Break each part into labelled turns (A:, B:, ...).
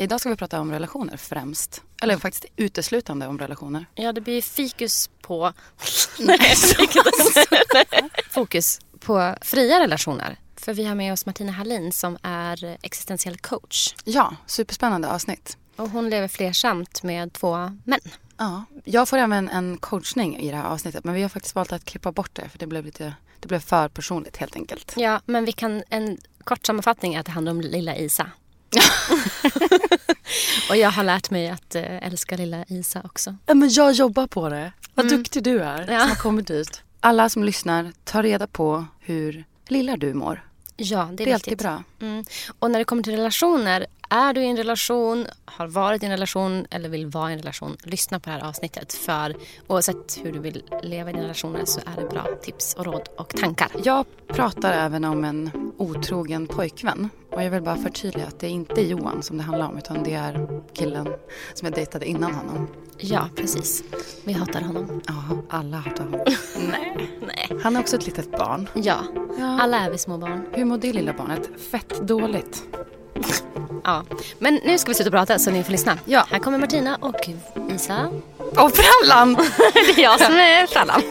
A: Idag ska vi prata om relationer främst. Eller faktiskt uteslutande om relationer.
B: Ja, det blir fikus på...
A: Nej,
B: fokus på fria relationer. För vi har med oss Martina Hallin som är existentiell coach.
A: Ja, superspännande avsnitt.
B: Och hon lever flersamt med två män.
A: Ja, jag får även en coachning i det här avsnittet men vi har faktiskt valt att klippa bort det för det blev lite det blev för personligt helt enkelt.
B: Ja, men vi kan en kort sammanfattning är att det handlar om lilla Isa. och jag har lärt mig att äh, älska lilla Isa också.
A: Ja, men jag jobbar på det. Vad
B: Mm.
A: duktig du är
B: Ja.
A: som har kommit dit. Alla som lyssnar, ta reda på hur lilla du mår.
B: Ja, det är,
A: Det är
B: viktigt.
A: alltid bra.
B: Mm. Och när det kommer till relationer, är du i en relation, har varit i en relation eller vill vara i en relation, lyssna på det här avsnittet. För oavsett hur du vill leva i dina relationer så är det bra tips och råd och tankar.
A: Jag pratar även om en otrogen pojkvän. Och jag vill bara förtydliga att det är inte Johan som det handlar om utan det är killen som jag dejtade innan honom.
B: Ja, precis. Vi hatar honom.
A: Ja, alla hatar honom. Nej.
B: Nej.
A: Han är också ett litet barn.
B: Ja,
A: Ja.
B: alla är vi små barn.
A: Hur mår det lilla barnet? Fett dåligt.
B: Ja. Men nu ska vi sluta prata så ni får lyssna.
A: Ja.
B: Här kommer Martina och Isa.
A: Och frallan!
B: Det är jag som är frallan.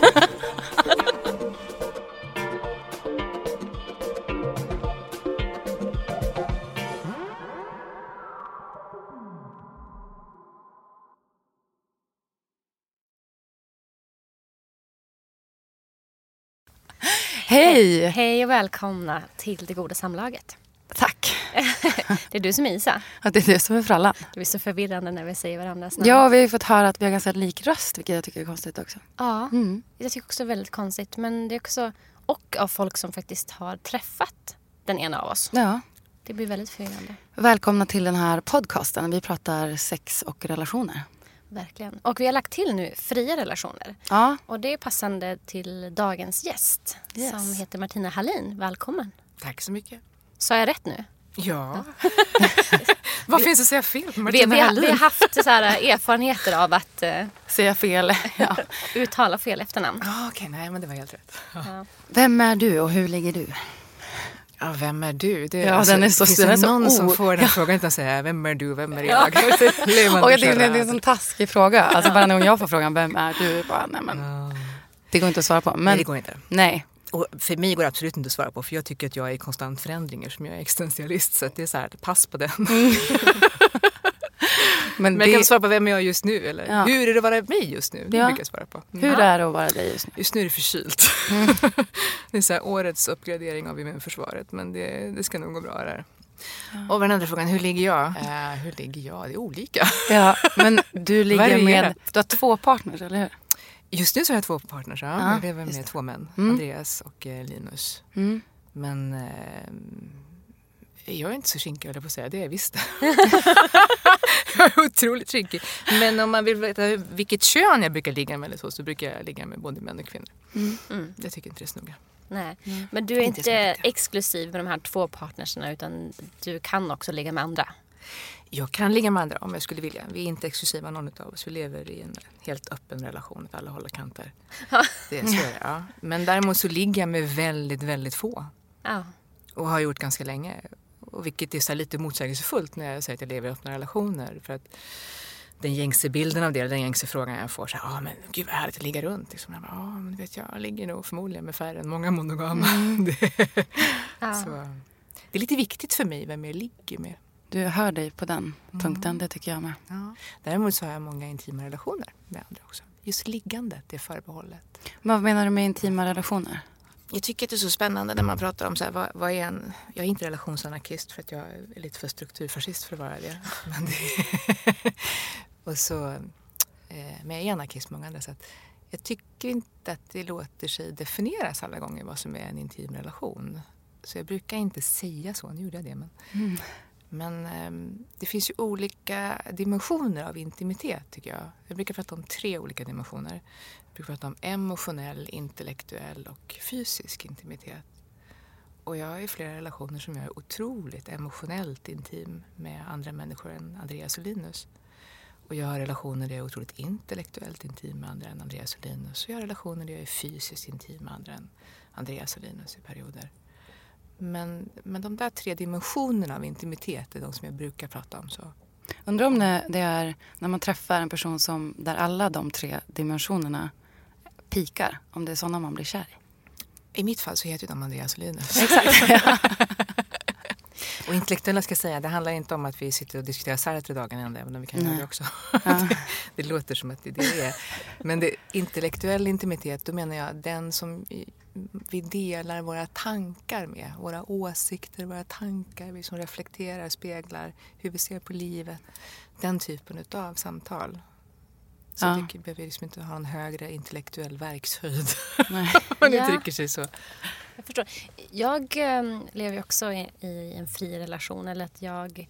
A: Hej!
B: Hej och välkomna till Det goda samlaget.
A: Tack.
B: Det är du som är Isa.
A: Att det är du som är frallan.
B: Det blir så förvirrande när vi säger varandras namn.
A: Ja, vi har ju fått höra att vi har ganska lik röst, vilket jag tycker är konstigt också.
B: Ja,
A: Mm.
B: jag tycker också väldigt konstigt. Men det är också, och av folk som faktiskt har träffat den ena av oss.
A: Ja.
B: Det blir väldigt förvirrande.
A: Välkomna till den här podcasten. Vi pratar sex och relationer.
B: Verkligen. Och vi har lagt till nu fria relationer.
A: Ja,
B: Och det är passande till dagens gäst
A: Yes.
B: som heter Martina Hallin. Välkommen.
C: Tack så mycket.
B: Sa jag rätt nu?
C: Ja. Vad finns att säga fel på
B: Vi,
C: Martina
B: vi, har-
C: Hallin?
B: vi har haft så här erfarenheter av att eh,
A: säger jag fel? Ja.
B: uttala fel efternamn.
C: Ah, Okej, nej men det var helt rätt.
A: Vem är du och hur ligger du?
C: Ja, vem är du? Det, alltså,
A: Ja, den är så-
C: finns
A: den
C: det
A: är så
C: någon som
A: o-
C: får den här frågan utan att säga vem är du, vem är jag? Levande
A: Och jag tycker det är en sån taskig fråga. Alltså varje gång jag får frågan, vem är du? Bara, nej, men, det går inte att svara på. Men,
C: Nej, det går inte.
A: Nej.
C: Och för mig går det absolut inte att svara på för jag tycker att jag är i konstant förändring eftersom jag är existentialist. Så det är så här, pass på den.
A: Men,
C: Men
A: det,
C: jag kan svara på vem är jag just nu eller
A: Ja.
C: hur är det att vara mig just nu? Det
A: Ja.
C: brukar jag svara på. Mm.
A: hur är det att vara dig just nu?
C: Just nu är det förkylt. det är så här årets uppgradering av immunförsvaret men det, det ska nog gå bra där. Och den andra frågan, hur ligger jag? Eh, hur ligger jag? Det är olika.
A: Ja, men du ligger med, du har två partners, eller hur?
C: Just nu så har jag två partners. Ja.
A: Ja,
C: jag lever med
A: det.
C: två män,
A: Mm.
C: Andreas och eh, Linus.
A: Mm.
C: Men eh, jag är inte så kinkig höll jag på att säga, det är jag visst. jag är otroligt kinkig. Men om man vill veta vilket kön jag brukar ligga med eller så, så brukar jag ligga med både män och kvinnor.
B: Mm.
C: Jag tycker inte det är så noga.
B: Nej. Men du är
C: Inte
B: inte exklusiv med de här två partnerserna utan du kan också ligga med andra.
C: Jag kan ligga med andra om jag skulle vilja. Vi är inte exklusiva någon av oss. Vi lever i en helt öppen relation åt alla håll och kanter. Det är så det, ja. Men däremot så ligger jag med väldigt, väldigt få.
B: Ja.
C: Och har gjort ganska länge. Och vilket är så lite motsägelsefullt när jag säger att jag lever i öppna relationer. För att den gängse bilden av det, den gängse frågan jag får, så här, ah, men gud vad härligt att ligga runt. Liksom. Jag bara, ah, men vet jag, jag ligger nog förmodligen med färre än många monogama. det,
B: Ja.
C: så, det är lite viktigt för mig vem jag ligger med.
A: Du hör dig på den punkten, det tycker jag med.
C: Ja. Däremot så har jag många intima relationer med andra också. Just liggandet är förbehållet.
A: Men vad menar du med intima relationer?
C: Jag tycker att det är så spännande när man pratar om så här, vad, vad är en... Jag är inte relationsanarkist för att jag är lite för strukturfascist för att vara det. Men, det, och så, eh, men jag är anarkist på många andra sätt. Jag tycker inte att det låter sig definieras alla gånger vad som är en intim relation. Så jag brukar inte säga så, nu gjorde jag det. Men, mm. men eh, det finns ju olika dimensioner av intimitet tycker jag. Jag brukar prata om tre olika dimensioner brukar prata om emotionell, intellektuell och fysisk intimitet. Och jag har ju flera relationer som jag är otroligt emotionellt intim med andra människor än Andreas och Linus. Och jag har relationer där jag är otroligt intellektuellt intim med andra än Andreas och Linus. Och jag har relationer där jag är fysiskt intim med andra än Andreas och Linus i perioder. Men, men de där tre dimensionerna av intimitet är de som jag brukar prata om. så.
A: Undrar om det är när man träffar en person som, där alla de tre dimensionerna pikar, om det är sådana man blir kär i.
C: I mitt fall så heter de Andreas och Linus.
A: Exakt.
C: och intellektuella ska jag säga, det handlar inte om att vi sitter och diskuterar Sartre dagen ända, även om vi kan göra det också. Ja. det, det, låter som att det är det är. Men det, intellektuell intimitet, då menar jag den som vi delar våra tankar med. Våra åsikter, våra tankar, vi som reflekterar, speglar hur vi ser på livet. Den typen av samtal. Så ja. det behöver liksom inte ha en högre intellektuell verkshöjd. Nej. man ja. uttrycker sig så.
B: Jag förstår. Jag äh, lever också i, i, en fri relation. Eller att jag,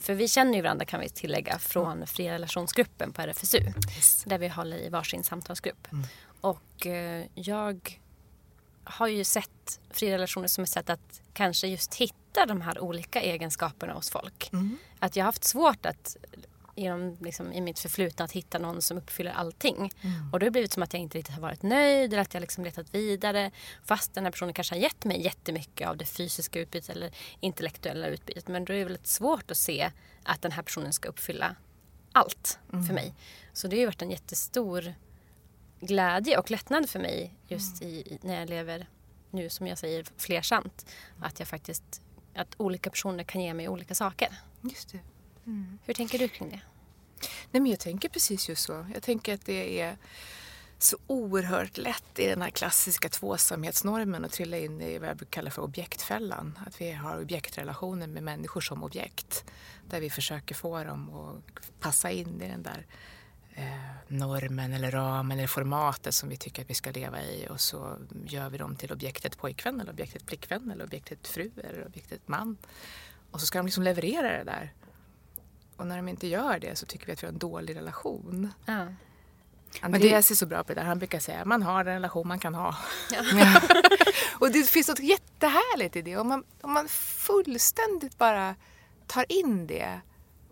B: för vi känner ju varandra kan vi tillägga från mm. fria relationsgruppen på RFSU. Yes. Där vi håller i varsin samtalsgrupp. Mm. Och äh, jag har ju sett fria relationer som ett sätt att kanske just hitta de här olika egenskaperna hos folk. Mm. Att jag har haft svårt att genom, liksom, i mitt förflutna att hitta någon som uppfyller allting. Mm. Och då har det blivit som att jag inte riktigt har varit nöjd eller att jag liksom letat vidare. Fast den här personen kanske har gett mig jättemycket av det fysiska utbytet eller intellektuella utbytet. Men då är det väldigt svårt att se att den här personen ska uppfylla allt mm. för mig. Så det har ju varit en jättestor glädje och lättnad för mig just mm. i, när jag lever nu som jag säger flersamt. Att jag faktiskt, att olika personer kan ge mig olika saker.
C: Just det.
B: Mm. Hur tänker du kring det?
C: Nej, men jag tänker precis just så. Jag tänker att det är så oerhört lätt i den här klassiska tvåsamhetsnormen att trilla in i vad jag brukar kalla för objektfällan. Att vi har objektrelationer med människor som objekt. Där vi försöker få dem att passa in i den där eh, normen eller ramen eller formatet som vi tycker att vi ska leva i och så gör vi dem till objektet pojkvän eller objektet flickvän eller objektet fru eller objektet man. Och så ska de liksom leverera det där. Och när de inte gör det så tycker vi att vi har en dålig relation. Ja. Andreas det... är så bra på det där. Han brukar säga att man har den relation man kan ha. Ja. och det finns något jättehärligt i det. Om man, om man fullständigt bara tar in det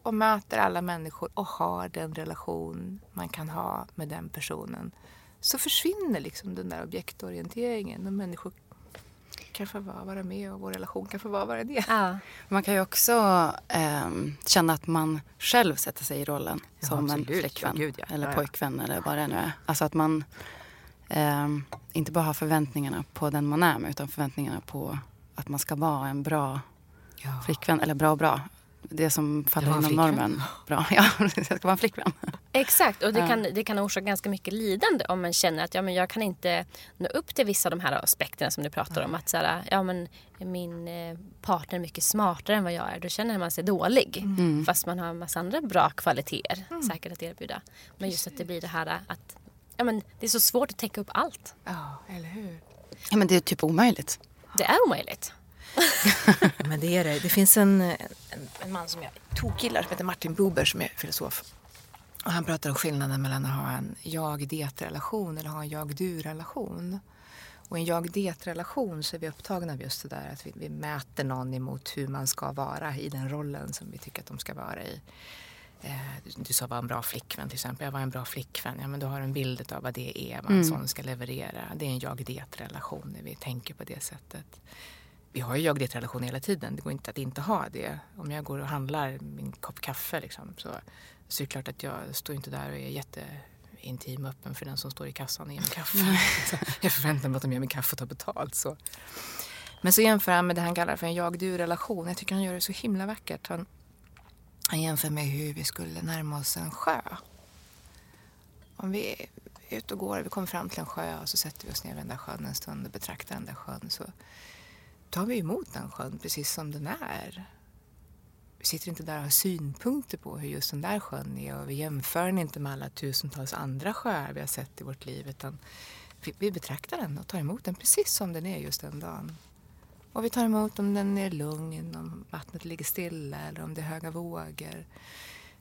C: och möter alla människor och har den relation man kan ha med den personen så försvinner liksom den där objektorienteringen och människor kan få vara med och vår relation kan få vara det.
A: Ja. Man kan ju också eh, känna att man själv sätter sig i rollen ja, som absolut. en flickvän Gud, ja. eller pojkvän eller vad det nu är. Alltså att man eh, inte bara har förväntningarna på den man är med utan förväntningarna på att man ska vara en bra flickvän. Eller bra och bra det som faller inom normen. Bra. Ja, det ska vara en flickvän.
B: Exakt, och det kan, det kan orsaka ganska mycket lidande om man känner att ja, men jag kan inte nå upp till vissa av de här aspekterna som du pratar om. Att så här, ja, men min eh, partner är mycket smartare än vad jag är. Då känner man sig dålig. Mm. Fast man har en massa andra bra kvaliteter mm. säkert att erbjuda. Men just att det blir det här att ja, men det är så svårt att täcka upp allt.
C: Ja, eller hur?
A: Ja, men det är typ omöjligt.
B: Det är omöjligt.
C: Men det är det. Det finns en, en, en man som jag tokgillar som heter Martin Buber som är filosof. Och han pratar om skillnaden mellan att ha en jag-det-relation eller ha en jag-du-relation. Och i en jag-det-relation så är vi upptagna av just det där att vi, vi mäter någon emot hur man ska vara i den rollen som vi tycker att de ska vara i. Eh, du sa var en bra flickvän till exempel. Jag var en bra flickvän. Ja, men du har en bild av vad det är, vad en mm. sån ska leverera. Det är en jag-det-relation när vi tänker på det sättet vi har ju jag det relation hela tiden. Det går inte att inte ha det. Om jag går och handlar min kopp kaffe liksom, så, så är det klart att jag står inte där och är jätteintim och öppen för den som står i kassan och ger mig kaffe. jag förväntar mig att de ger mig kaffe och tar betalt. Så. Men så jämför han med det han kallar för en jag-du-relation. Jag tycker han gör det så himla vackert. Han, han jämför med hur vi skulle närma oss en sjö. Om vi ute och går, vi kommer fram till en sjö och så sätter vi oss ner vid den där sjön en stund och betraktar den där sjön så tar vi emot den sjön precis som den är. Vi sitter inte där och har synpunkter på hur just den där sjön är och vi jämför den inte med alla tusentals andra sjöar vi har sett i vårt liv utan vi, vi betraktar den och tar emot den precis som den är just den dagen. Och vi tar emot om den är lugn, om vattnet ligger stilla eller om det är höga vågor.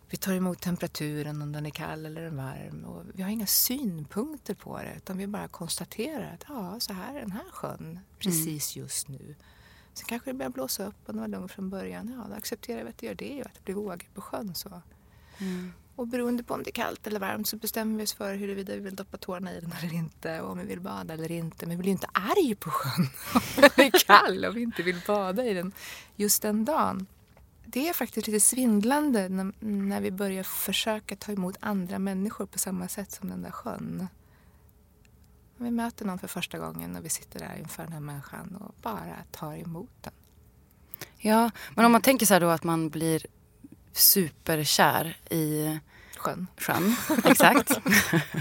C: Vi tar emot temperaturen, om den är kall eller varm. Och vi har inga synpunkter på det utan vi bara konstaterar att ja, så här är den här sjön precis mm. just nu. Sen kanske det börjar blåsa upp och den var lugn från början. Ja, då accepterar vi att det gör det och att det blir vågor på sjön. Så. Mm. Och beroende på om det är kallt eller varmt så bestämmer vi oss för huruvida vi vill doppa tårna i den eller inte och om vi vill bada eller inte. Men vi blir inte arg på sjön om den är kall och vi inte vill bada i den just den dagen. Det är faktiskt lite svindlande när, när vi börjar försöka ta emot andra människor på samma sätt som den där sjön. Vi möter någon för första gången och vi sitter där inför den här människan och bara tar emot den.
A: Ja, men om man tänker så här då att man blir superkär i
C: sjön.
A: sjön exakt.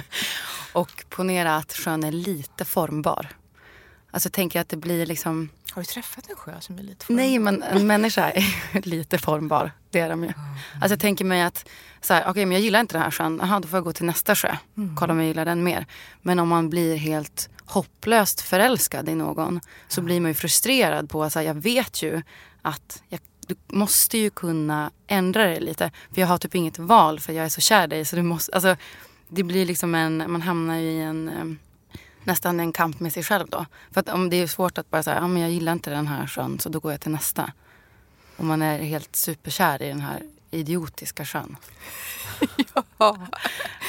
A: och ponera att sjön är lite formbar. Alltså tänker att det blir liksom...
C: Har du träffat en sjö som är lite formbar?
A: Nej, men en människa är lite formbar. Det är de ju. Mm. Alltså jag tänker mig att, så här, okay, men jag gillar inte den här sjön. Jaha, då får jag gå till nästa sjö. Mm. Kolla om jag gillar den mer. Men om man blir helt hopplöst förälskad i någon så blir man ju frustrerad på att jag vet ju att jag du måste ju kunna ändra det lite. För jag har typ inget val för jag är så kär i dig. Så du måste, alltså, det blir liksom en, man hamnar ju i en nästan en kamp med sig själv då. För att om det är svårt att bara säga, ja men jag gillar inte den här sjön så då går jag till nästa. Om man är helt superkär i den här idiotiska sjön.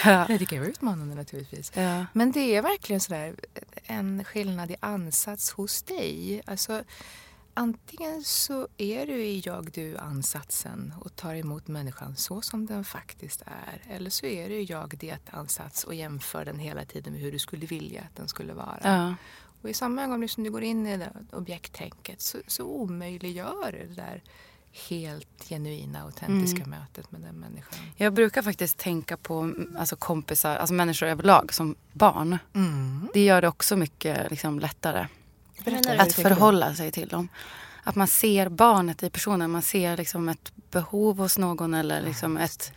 C: ja, det kan vara utmanande naturligtvis. Ja. Men det är verkligen sådär en skillnad i ansats hos dig. Alltså, antingen så är du i jag-du-ansatsen och tar emot människan så som den faktiskt är. Eller så är du i jag-det-ansats och jämför den hela tiden med hur du skulle vilja att den skulle vara. Ja. Och i samma ögonblick som du går in i det objekttänket så, så omöjliggör det där helt genuina, autentiska mm. mötet med den människan.
A: Jag brukar faktiskt tänka på alltså kompisar, alltså människor överlag som barn. Mm. Det gör det också mycket liksom, lättare att förhålla sig till dem. Att man ser barnet i personen. Man ser liksom ett behov hos någon eller liksom ett,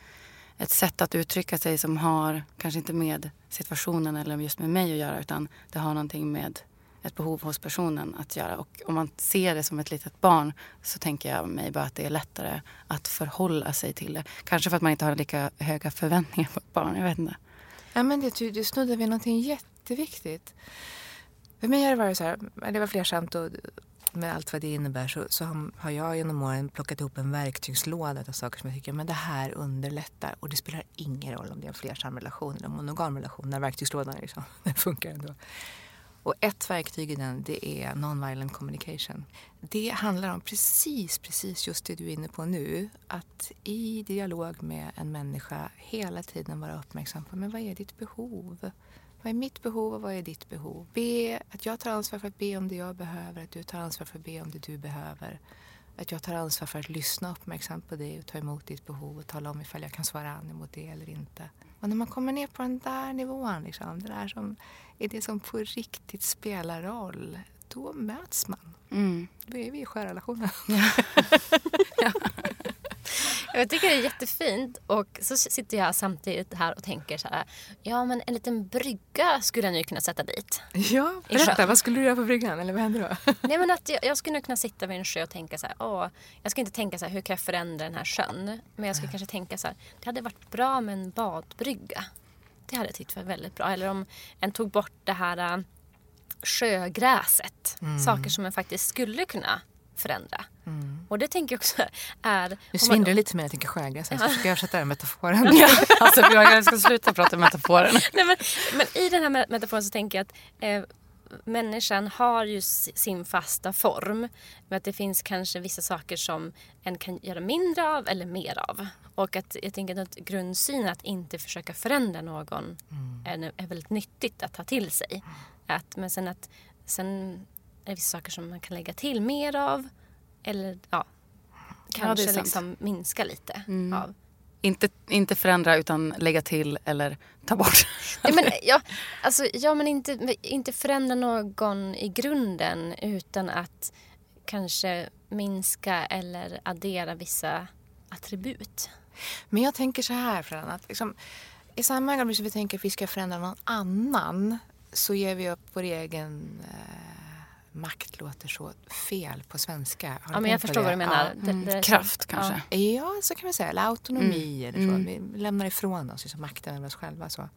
A: ett sätt att uttrycka sig som har kanske inte med situationen eller just med mig att göra utan det har någonting med ett behov hos personen att göra. Och om man ser det som ett litet barn så tänker jag mig bara att det är lättare att förhålla sig till det. Kanske för att man inte har lika höga förväntningar på ett barn. Jag vet inte.
C: Ja, men det, du snuddar vid någonting jätteviktigt. För mig har det varit så här, det var flersamt och med allt vad det innebär så, så har jag genom åren plockat ihop en verktygslåda av saker som jag tycker men det här underlättar. Och det spelar ingen roll om det är en flersam relation eller en monogam relation. När verktygslådan liksom, den funkar ändå. Och ett verktyg i den det är non-violent communication. Det handlar om precis, precis just det du är inne på nu. Att i dialog med en människa hela tiden vara uppmärksam på men vad är ditt behov? Vad är mitt behov och vad är ditt behov? Be, att jag tar ansvar för att be om det jag behöver, att du tar ansvar för att be om det du behöver. Att jag tar ansvar för att lyssna uppmärksamt på dig och ta emot ditt behov och tala om ifall jag kan svara an emot det eller inte. Och när man kommer ner på den där nivån, liksom, det där som är det som på riktigt spelar roll, då möts man. Mm. Då är vi i sjörelationen. Ja.
B: ja. Jag tycker det är jättefint och så sitter jag samtidigt här och tänker så här. Ja men en liten brygga skulle jag nu kunna sätta dit.
C: Ja, berätta. Vad skulle du göra på bryggan? Eller vad händer då?
B: Nej men att jag, jag skulle kunna sitta vid en sjö och tänka så här. Åh, jag ska inte tänka så här, hur kan jag förändra den här sjön? Men jag skulle ja. kanske tänka så här. Det hade varit bra med en badbrygga. Det hade jag tyckt var väldigt bra. Eller om en tog bort det här äh, sjögräset. Mm. Saker som man faktiskt skulle kunna förändra. Mm. Och det tänker jag också är...
C: Nu svindlar man... lite för mig när jag tänker skäggas. Jag ska försöka översätta den metaforen.
A: alltså, jag ska sluta prata metaforen.
B: Nej, men, men, i den här metaforen så tänker jag att eh, människan har ju sin fasta form. Men att det finns kanske vissa saker som en kan göra mindre av eller mer av. Och att jag tänker att grundsynen att inte försöka förändra någon mm. är, är väldigt nyttigt att ta till sig. Mm. Att, men sen att sen är det vissa saker som man kan lägga till mer av. Eller ja, kanske ja, liksom minska lite mm. av.
A: Inte, inte förändra utan lägga till eller ta bort.
B: ja, men, ja, alltså, ja, men inte, inte förändra någon i grunden utan att kanske minska eller addera vissa attribut.
C: Men jag tänker så här, Fran, att liksom, i samma ögonblick som vi tänker att vi ska förändra någon annan så ger vi upp vår egen eh, makt låter så fel på svenska.
B: Har ja, men jag förstår vad du menar. Ja.
A: Mm. Det, Kraft kanske?
C: Ja. ja, så kan man säga. Eller autonomi. Mm. Eller så. Mm. Vi lämnar ifrån oss liksom, makten över oss själva. Så.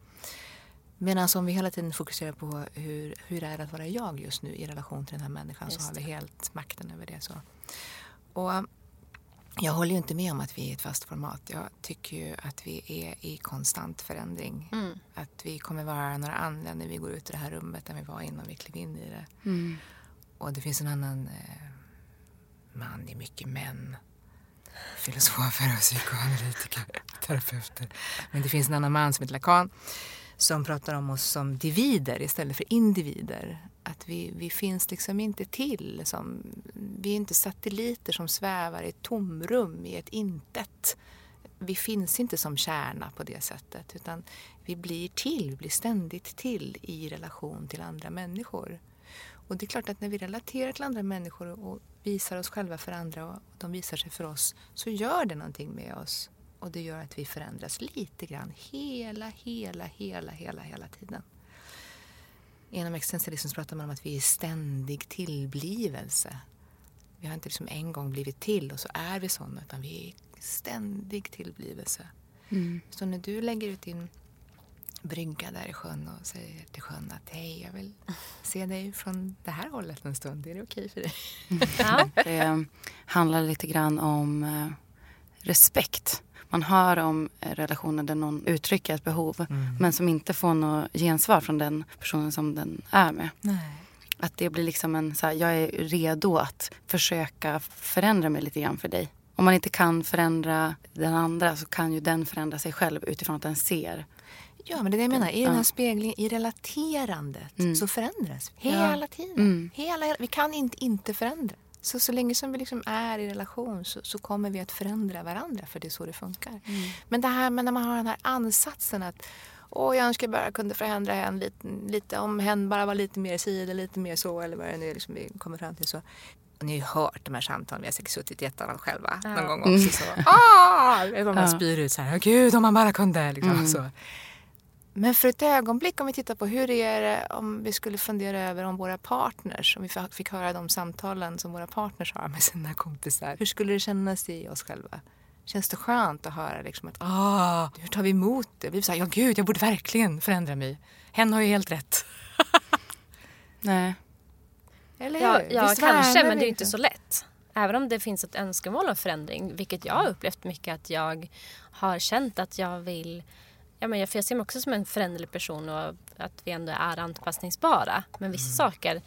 C: Medan om vi hela tiden fokuserar på hur, hur det är att vara jag just nu i relation till den här människan just så har vi helt makten över det. Så. Och jag håller ju inte med om att vi är i ett fast format. Jag tycker ju att vi är i konstant förändring. Mm. Att vi kommer vara några andra när vi går ut i det här rummet än vi var innan vi klev in i det. Mm. Och det finns en annan eh, man, det är mycket män. Filosofer och psykoanalytiker, terapeuter. Men det finns en annan man som heter Lacan som pratar om oss som divider istället för individer. Att vi, vi finns liksom inte till. Som, vi är inte satelliter som svävar i ett tomrum, i ett intet. Vi finns inte som kärna på det sättet utan vi blir till, vi blir ständigt till i relation till andra människor. Och det är klart att när vi relaterar till andra människor och visar oss själva för andra och de visar sig för oss så gör det någonting med oss. Och det gör att vi förändras lite grann hela, hela, hela, hela, hela tiden. Inom existentialism pratar man om att vi är ständig tillblivelse. Vi har inte liksom en gång blivit till och så är vi sådana utan vi är ständig tillblivelse. Mm. Så när du lägger ut din brygga där i sjön och säger till sjön att hej, jag vill se dig från det här hållet en stund. Är det okej för dig?
A: Ja. det handlar lite grann om eh, respekt man hör om relationer där någon uttrycker ett behov mm. men som inte får något gensvar från den personen som den är med.
C: Nej.
A: Att det blir liksom en så här, jag är redo att försöka förändra mig lite grann för dig. Om man inte kan förändra den andra så kan ju den förändra sig själv utifrån att den ser.
C: Ja, men det är det jag menar. I den här speglingen, i relaterandet mm. så förändras vi hela ja. tiden. Mm. Hela, vi kan inte inte förändra. Så, så länge som vi liksom är i relation så, så, kommer vi att förändra varandra för det är så det funkar. Mm. Men det här men när man har den här ansatsen att Åh, jag önskar bara kunde förändra henne lite, lite om hen bara var lite mer si eller lite mer så eller vad det nu är liksom vi kommer fram till. så. Ni har ju hört de här samtalen, vi har säkert suttit i ett annat själva ja. någon gång också. Mm. Så, ah! Man ja. spyr ut så här, gud om man bara kunde. Liksom, mm. så. Men för ett ögonblick om vi tittar på hur är det om vi skulle fundera över om våra partners, om vi fick höra de samtalen som våra partners har med sina kompisar. Hur skulle det kännas i oss själva? Känns det skönt att höra liksom att ah, hur tar vi emot det? Vi säger ja gud, jag borde verkligen förändra mig. Hen har ju helt rätt.
A: Nej.
B: Eller hur? Ja, ja kanske, men det är inte så lätt. Även om det finns ett önskemål om förändring, vilket jag har upplevt mycket att jag har känt att jag vill Ja, men jag, för jag ser mig också som en föränderlig person och att vi ändå är anpassningsbara. Men vissa mm. saker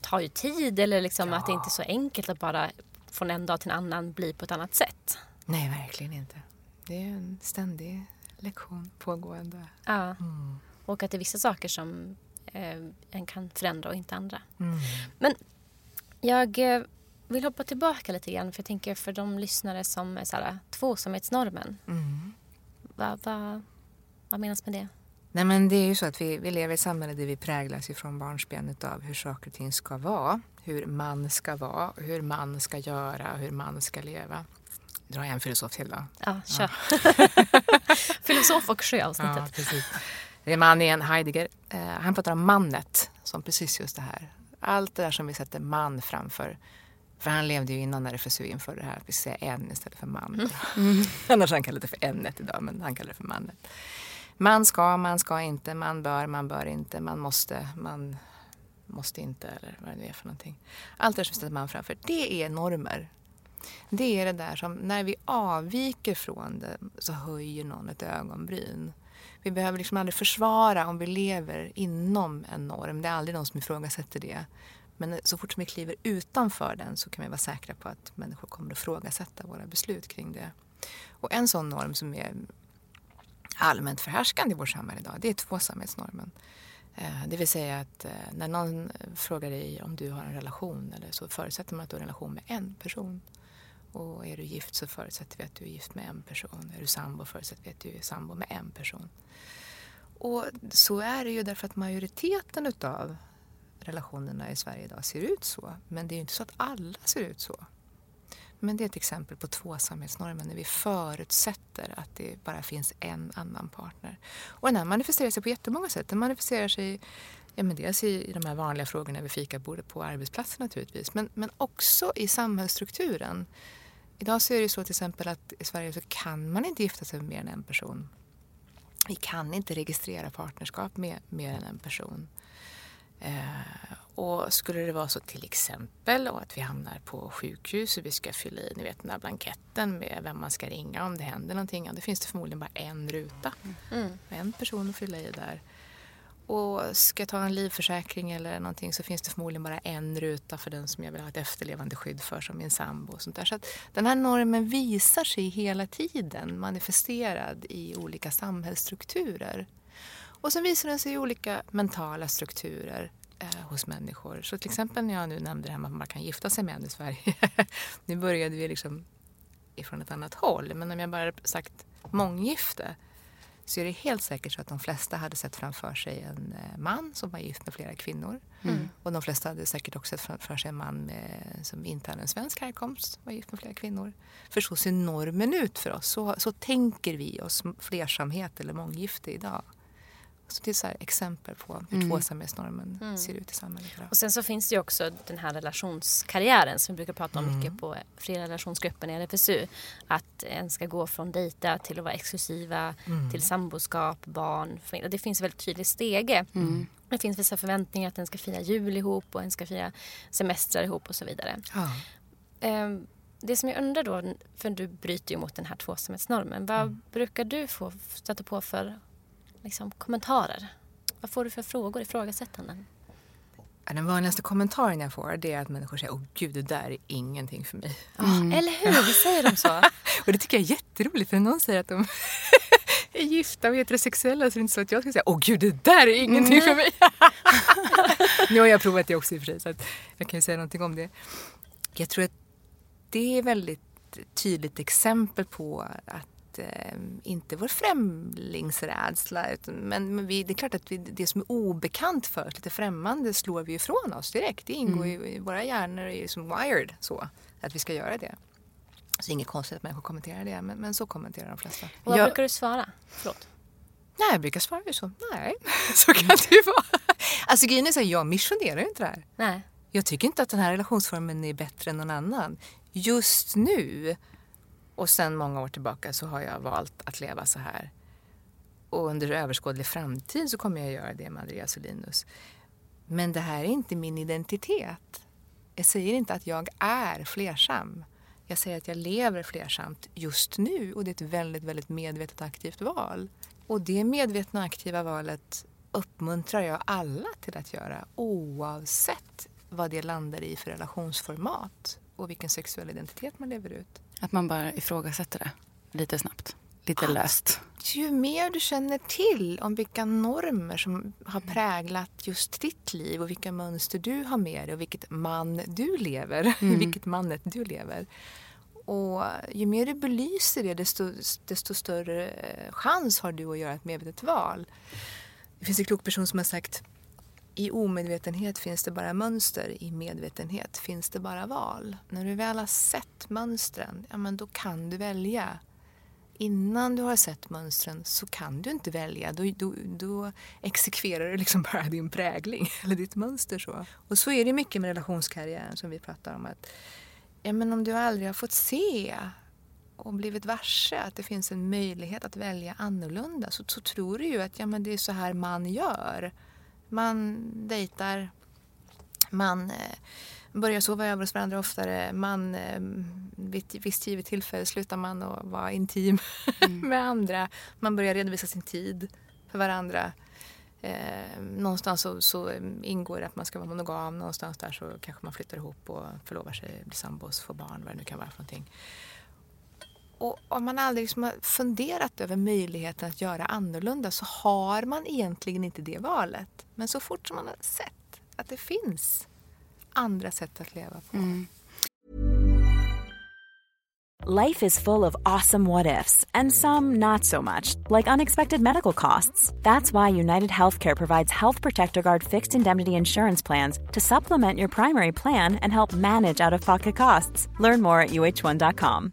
B: tar ju tid eller liksom ja. att det inte är så enkelt att bara från en dag till en annan bli på ett annat sätt.
C: Nej, verkligen inte. Det är en ständig lektion pågående.
B: Ja. Mm. Och att det är vissa saker som eh, en kan förändra och inte andra. Mm. Men jag eh, vill hoppa tillbaka lite grann för jag tänker för de lyssnare som är så här, tvåsamhetsnormen. Mm. Vad va, vad menas med det?
C: Nej, men det är ju så att vi, vi lever i ett samhälle där vi präglas ifrån barnsben av hur saker och ting ska vara. Hur man ska vara, hur man ska göra, hur man ska leva. Drar jag en filosof till då?
B: Ja, kör. Ja. Filosof och sjöavsnittet. Ja,
C: precis. Det är man igen, Heidegger. Eh, han pratar om mannet som precis just det här. Allt det där som vi sätter man framför. För han levde ju innan RFSU införde det här att vi säger en istället för man. Mm. Annars han kallar det för ämnet idag, men han kallar det för mannet. Man ska, man ska inte, man bör, man bör inte, man måste, man måste inte eller vad det nu är för någonting. Allt det som sätter man framför, det är normer. Det är det där som när vi avviker från det så höjer någon ett ögonbryn. Vi behöver liksom aldrig försvara om vi lever inom en norm. Det är aldrig någon som ifrågasätter det. Men så fort som vi kliver utanför den så kan vi vara säkra på att människor kommer att ifrågasätta våra beslut kring det. Och en sån norm som är allmänt förhärskande i vårt samhälle idag, det är tvåsamhetsnormen. Eh, det vill säga att eh, när någon frågar dig om du har en relation eller så förutsätter man att du har en relation med en person. Och är du gift så förutsätter vi att du är gift med en person. Är du sambo förutsätter vi att du är sambo med en person. Och så är det ju därför att majoriteten utav relationerna i Sverige idag ser ut så. Men det är ju inte så att alla ser ut så. Men det är ett exempel på tvåsamhetsnormen när vi förutsätter att det bara finns en annan partner. Och den här manifesterar sig på jättemånga sätt. Den manifesterar sig ja, men dels i, de här vanliga frågorna vid fikabordet på arbetsplatsen naturligtvis, men, men också i samhällsstrukturen. Idag så är det så till exempel att i Sverige så kan man inte gifta sig med mer än en person. Vi kan inte registrera partnerskap med mer än en person. Eh, och skulle det vara så till exempel att vi hamnar på sjukhus och vi ska fylla i ni vet, den där blanketten med vem man ska ringa om det händer någonting. Ja, då finns det förmodligen bara en ruta. Mm. En person att fylla i där. Och ska jag ta en livförsäkring eller någonting så finns det förmodligen bara en ruta för den som jag vill ha ett efterlevande skydd för som min sambo. Och sånt där. Så att den här normen visar sig hela tiden manifesterad i olika samhällsstrukturer. Och sen visar den sig i olika mentala strukturer eh, hos människor. Så till exempel när jag nu nämnde det här med att man kan gifta sig med en i Sverige. nu började vi liksom ifrån ett annat håll. Men om jag bara sagt månggifte så är det helt säkert så att de flesta hade sett framför sig en eh, man som var gift med flera kvinnor. Mm. Och de flesta hade säkert också sett framför sig en man med, som inte hade en svensk härkomst, var gift med flera kvinnor. För så ser normen ut för oss. Så, så tänker vi oss flersamhet eller månggifte idag. Så det är så exempel på hur mm. tvåsamhetsnormen mm. ser ut i samhället idag.
B: Och sen så finns det ju också den här relationskarriären som vi brukar prata om mm. mycket på flera relationsgrupper i RFSU. Att en ska gå från dejta till att vara exklusiva, mm. till samboskap, barn, familj. Det finns väldigt tydligt stege. Mm. Det finns vissa förväntningar att en ska fira jul ihop och en ska fira semestrar ihop och så vidare. Ja. Um, det som jag undrar då, för du bryter ju mot den här tvåsamhetsnormen. Vad mm. brukar du få stöta på för liksom, kommentarer? Vad får du för frågor, ifrågasättanden?
C: Den vanligaste kommentaren jag får det är att människor säger åh gud det där är ingenting för mig.
B: Mm. Eller hur, vi säger de så?
C: och det tycker jag är jätteroligt för när någon säger att de är gifta och heterosexuella så är det inte så att jag ska säga åh gud det där är ingenting mm. för mig. nu har jag provat det också i och för sig så att jag kan ju säga någonting om det. Jag tror att det är väldigt tydligt exempel på att eh, inte vår främlingsrädsla. Utan, men, men vi, det är klart att vi, det som är obekant för oss, lite främmande, slår vi ifrån oss direkt. Det ingår mm. i, i våra hjärnor, är som wired så, att vi ska göra det. Så inget konstigt att människor kommenterar det, men, men så kommenterar de flesta.
B: Och vad jag, brukar du svara? Förlåt.
C: Nej, jag brukar svara så. Nej, så kan det ju vara. Alltså grejen är så jag missionerar ju inte det här.
B: Nej.
C: Jag tycker inte att den här relationsformen är bättre än någon annan. Just nu och sen många år tillbaka så har jag valt att leva så här. Och under överskådlig framtid så kommer jag göra det med Andreas och Linus. Men det här är inte min identitet. Jag säger inte att jag är flersam. Jag säger att jag lever flersamt just nu och det är ett väldigt, väldigt medvetet aktivt val. Och det medvetna aktiva valet uppmuntrar jag alla till att göra oavsett vad det landar i för relationsformat och vilken sexuell identitet man lever ut.
A: Att man bara ifrågasätter det lite snabbt, lite att, löst.
C: Ju mer du känner till om vilka normer som har präglat just ditt liv och vilka mönster du har med dig och vilket man du lever, mm. vilket mannet du lever. Och ju mer du belyser det desto, desto större chans har du att göra ett medvetet val. Det finns en klok person som har sagt i omedvetenhet finns det bara mönster, i medvetenhet finns det bara val. När du väl har sett mönstren, ja men då kan du välja. Innan du har sett mönstren så kan du inte välja. Då, då, då exekverar du liksom bara din prägling, eller ditt mönster. så. Och så är det mycket med relationskarriären som vi pratar om. att ja, men Om du aldrig har fått se och blivit varse att det finns en möjlighet att välja annorlunda så, så tror du ju att ja, men det är så här man gör. Man dejtar, man eh, börjar sova över hos varandra oftare. Man, eh, vid ett visst givet tillfälle slutar man att vara intim mm. med andra. Man börjar redovisa sin tid för varandra. Eh, någonstans så, så, ingår det att man ska vara monogam. Någonstans där så kanske man flyttar ihop och förlovar sig, blir sambos, får barn, vad det nu kan vara för någonting. Och om man aldrig liksom har funderat över möjligheten att göra annorlunda så har man egentligen inte det valet. Men så fort som man har sett att det finns andra sätt att leva på. Mm.
D: life is full of awesome what ifs, and some not so much, like unexpected medical costs. That's why United Healthcare provides Health Protector Guard fixed indemnity insurance plans to supplement your primary plan and help manage out of pocket costs. Learn more at uh1.com.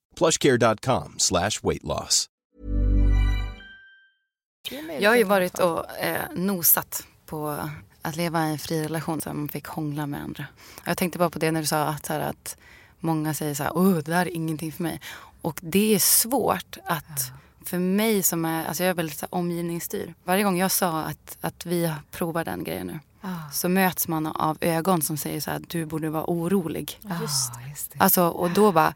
E: plushcare.com slash weight loss.
A: Jag har ju varit och eh, nosat på att leva i en fri relation så man fick hångla med andra. Jag tänkte bara på det när du sa att, här, att många säger så här, oh, det där är ingenting för mig. Och det är svårt att för mig som är, alltså jag är väldigt så här, omgivningsstyr. Varje gång jag sa att, att vi provar den grejen nu ah. så möts man av ögon som säger så här, du borde vara orolig.
C: Ah, just, just
A: Alltså, och då bara,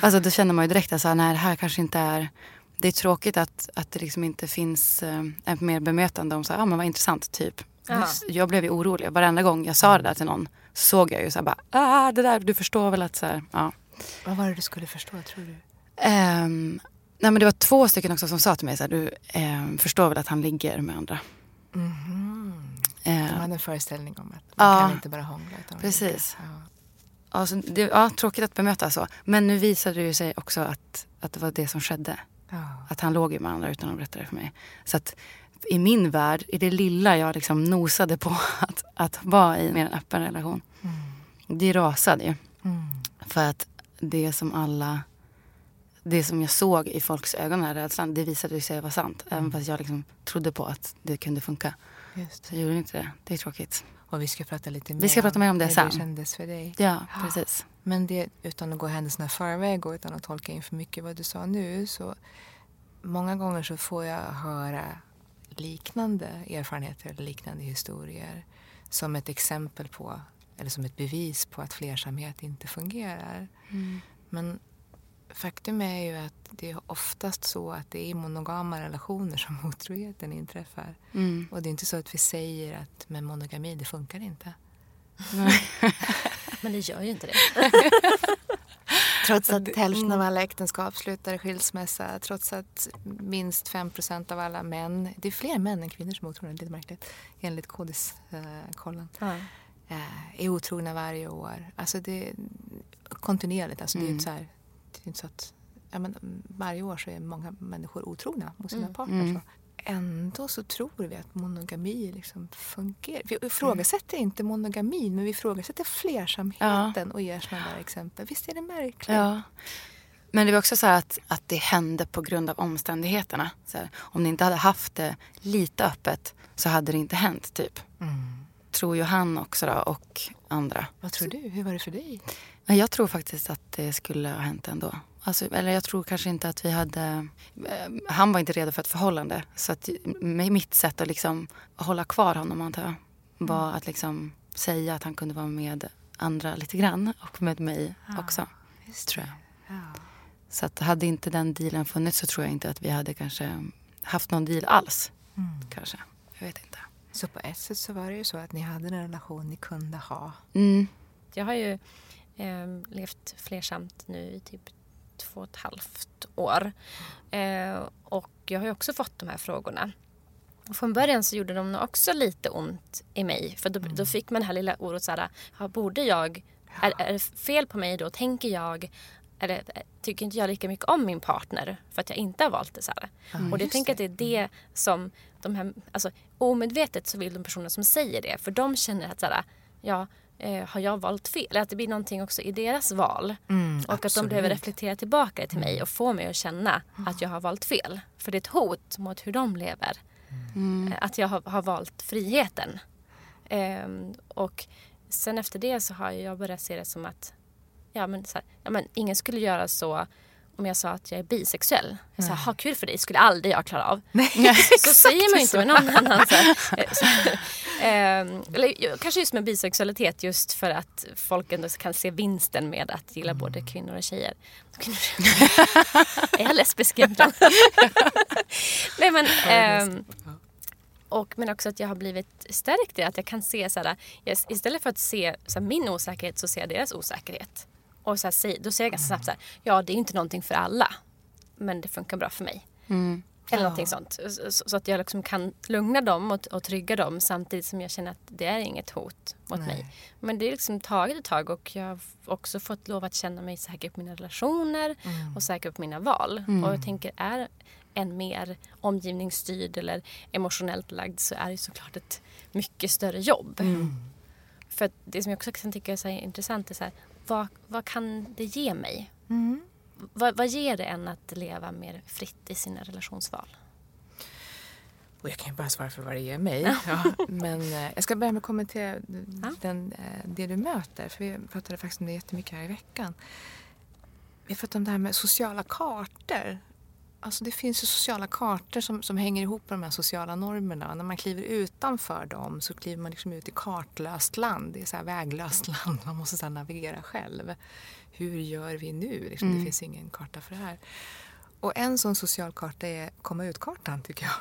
A: alltså då känner man ju direkt att alltså, nej, det här kanske inte är det är tråkigt att, att det liksom inte finns eh, ett mer bemötande om så här, ah, men vad intressant typ. Ja. Jag blev ju orolig. Varenda gång jag sa det där till någon så såg jag ju så här bara, ah, det där, du förstår väl att så här, ja.
C: Vad var det du skulle förstå tror du?
A: Um, nej men det var två stycken också som sa till mig så här, du um, förstår väl att han ligger med andra.
C: Mm -hmm. De hade en föreställning om att man ja, kan inte bara hångla. Utan
A: precis. Ja. Alltså, det, ja, tråkigt att bemöta så. Men nu visade det sig också att, att det var det som skedde. Ja. Att han låg med andra utan att berätta det för mig. Så att i min värld, i det lilla jag liksom nosade på att, att vara i en öppen relation. Mm. Det rasade ju. Mm. För att det som alla det som jag såg i folks ögon, den här rädslan, det visade sig vara sant. Mm. Även fast jag liksom trodde på att det kunde funka. Just. Så jag gjorde inte det. Det är tråkigt.
C: Och vi ska prata lite mer
A: vi ska prata mer om det sen.
C: Hur det kändes för dig.
A: Ja, precis.
C: Men det, utan att gå händelserna i förväg och utan att tolka in för mycket vad du sa nu så många gånger så får jag höra liknande erfarenheter eller liknande historier som ett exempel på eller som ett bevis på att flersamhet inte fungerar. Mm. Men faktum är ju att det är oftast så att det är i monogama relationer som otroheten inträffar. Mm. Och det är inte så att vi säger att med monogami, det funkar inte.
B: Men det gör ju inte det.
C: trots att hälften av alla äktenskap slutar i skilsmässa, trots att minst 5% av alla män, det är fler män än kvinnor som är otrogna, lite märkligt, enligt kodiskollen, uh, uh, är otrogna varje år. Alltså det kontinuerligt, alltså mm. det är inte mm. så här det är inte så att ja, men, varje år så är många människor otrogna mot sina mm. partner. Mm. Ändå så tror vi att monogami liksom fungerar. Vi ifrågasätter mm. inte monogamin men vi ifrågasätter flersamheten ja. och ger sådana där exempel. Visst är det märkligt?
A: Ja. Men det var också så att, att det hände på grund av omständigheterna. Här, om ni inte hade haft det lite öppet så hade det inte hänt typ. Mm. Tror ju han också då och andra.
C: Vad tror du? Hur var det för dig?
A: Jag tror faktiskt att det skulle ha hänt ändå. Alltså, eller jag tror kanske inte att vi hade... Eh, han var inte redo för ett förhållande. Så att mitt sätt att liksom hålla kvar honom antar jag var mm. att liksom säga att han kunde vara med andra lite grann och med mig ja, också. tror jag. Ja. Så att hade inte den dealen funnits så tror jag inte att vi hade kanske haft någon deal alls. Mm. Kanske. Jag vet inte.
C: Så på ett sätt så var det ju så att ni hade en relation ni kunde ha.
B: Mm. Jag har ju eh, levt flersamt nu i typ två och ett halvt år. Eh, och jag har ju också fått de här frågorna. Och från början så gjorde de också lite ont i mig. För då, mm. då fick man det här lilla ordet så här, ja, borde jag, är, är det fel på mig då? Tänker jag, eller tycker inte jag lika mycket om min partner för att jag inte har valt det så här? Mm, och jag tänker det. att det är det som de här, alltså omedvetet så vill de personer som säger det, för de känner att så här, ja, eh, har jag valt fel? Eller att det blir någonting också i deras val.
C: Mm,
B: och att de behöver reflektera tillbaka till mig och få mig att känna att jag har valt fel. För det är ett hot mot hur de lever.
A: Mm.
B: Eh, Att jag har, har valt friheten. Ehm, och sen efter det så har jag börjat se det som att ja, men, så här, ja, men ingen skulle göra så om jag sa att jag är bisexuell. Jag sa, ha kul för dig, skulle aldrig jag klara av. så säger man ju inte med någon annan. Så. Eh, ehm, eller kanske just med bisexualitet just för att folk ändå kan se vinsten med att gilla både kvinnor och tjejer. är jag lesbisk egentligen? Nej men, ehm, och, men också att jag har blivit stärkt i att jag kan se så här, istället för att se så här, min osäkerhet så ser jag deras osäkerhet. Och så här, då säger jag ganska snabbt så här, ja det är inte någonting för alla. Men det funkar bra för mig. Eller någonting sånt. Så, så att jag liksom kan lugna dem och, och trygga dem samtidigt som jag känner att det är inget hot mot mig. Men det är liksom tagit ett tag och jag har också fått lov att känna mig säker på mina relationer och säker på mina val. Och jag tänker är en mer omgivningsstyrd eller emotionellt lagd så är det såklart ett mycket större jobb. För att det som jag också kan tycka är intressant är så här, vad, vad kan det ge mig? Vad, vad ger det en att leva mer fritt i sina relationsval?
C: Och jag kan ju bara svara för vad det ger mig. Ja, men eh, jag ska börja med att kommentera den, eh, det du möter. För vi pratade faktiskt om det jättemycket här i veckan. Vi pratade om det här med sociala kartor. Alltså det finns ju sociala kartor som, som hänger ihop med de här sociala normerna. När man kliver utanför dem så kliver man liksom ut i kartlöst land. Det är så här väglöst land. Man måste så navigera själv. Hur gör vi nu? Liksom, Det finns ingen karta för det här. Och en sån social karta är komma ut-kartan tycker jag.